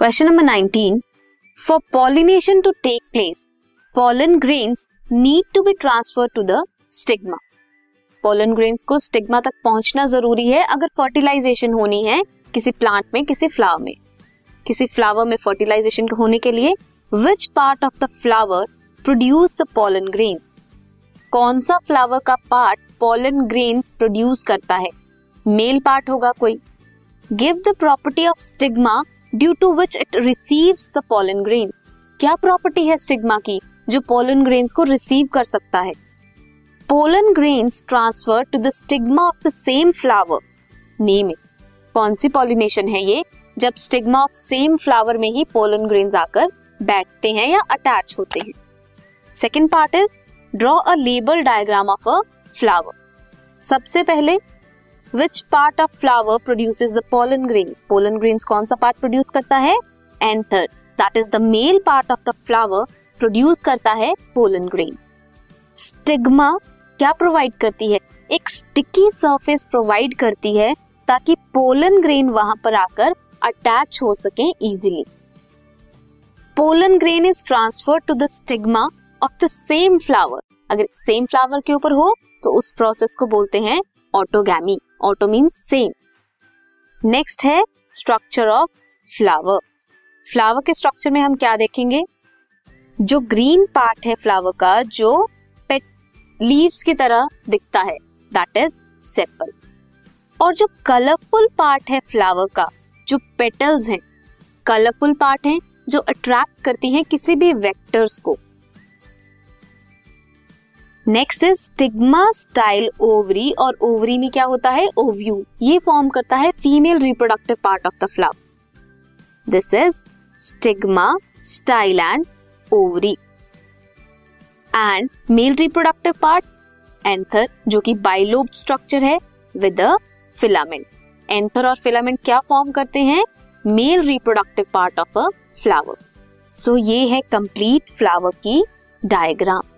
Question number 19 for pollination to take place pollen grains need to be transferred to the stigma. Pollen grains को stigma तक पहुँचना ज़रूरी है अगर fertilisation होनी है किसी प्लांट में, किसी फ्लावर में। किसी फ्लावर में फर्टिलाइजेशन होने के लिए which part of the flower produce the pollen grain कौन सा फ्लावर का पार्ट पोलन ग्रेन्स प्रोड्यूस करता है? मेल पार्ट होगा कोई। Give the property of stigma due to which it receives the pollen grain क्या प्रॉपर्टी है स्टिग्मा की, जो पोलन ग्रेन्स को रिसीव कर सकता है? Pollen grains transfer to the stigma of the same flower name it कौन सी पॉलिनेशन है ये? जब स्टिग्मा ऑफ़ सेम फ्लावर में ही पोलन ग्रेन्स आकर बैठते हैं या अटैच होते हैं। Second part is draw a label diagram of a flower सबसे पहले which part of flower produces the pollen grains pollen grains कौन सा पार्ट प्रोड्यूस करता है? Anther that is the male part of the flower produce करता है pollen grain stigma क्या provide करती है? एक स्टिकी सरफेस प्रोवाइड करती है ताकि पोलन ग्रेन वहाँ पर आकर अटैच हो सके easily pollen grain is transfer to the stigma of the same flower अगर सेम फ्लावर के ऊपर हो तो उस प्रोसेस को बोलते हैं autogamy auto mean same. Next है स्ट्रक्चर ऑफ़ फ्लावर फ्लावर के स्ट्रक्चर में हम क्या देखेंगे? जो ग्रीन पार्ट है फ्लावर का, जो पेट लीव्स की तरह दिखता है दैट इज़ सेपल और जो कलरफुल पार्ट है फ्लावर का, जो पेटल्स हैं कलरफुल पार्ट हैं, जो अट्रैक्ट करती हैं किसी भी वेक्टर्स को। Next is stigma style ovary और ओवरी में क्या होता है? ओव्यू ये फॉर्म करता है female reproductive part of the flower this is stigma style and ovary and male reproductive part anther जो कि बाइलोब स्ट्रक्चर है विद फिलामेंट एंथर और फिलामेंट क्या फॉर्म करते हैं? Male reproductive part of a flower so ये है complete flower की diagram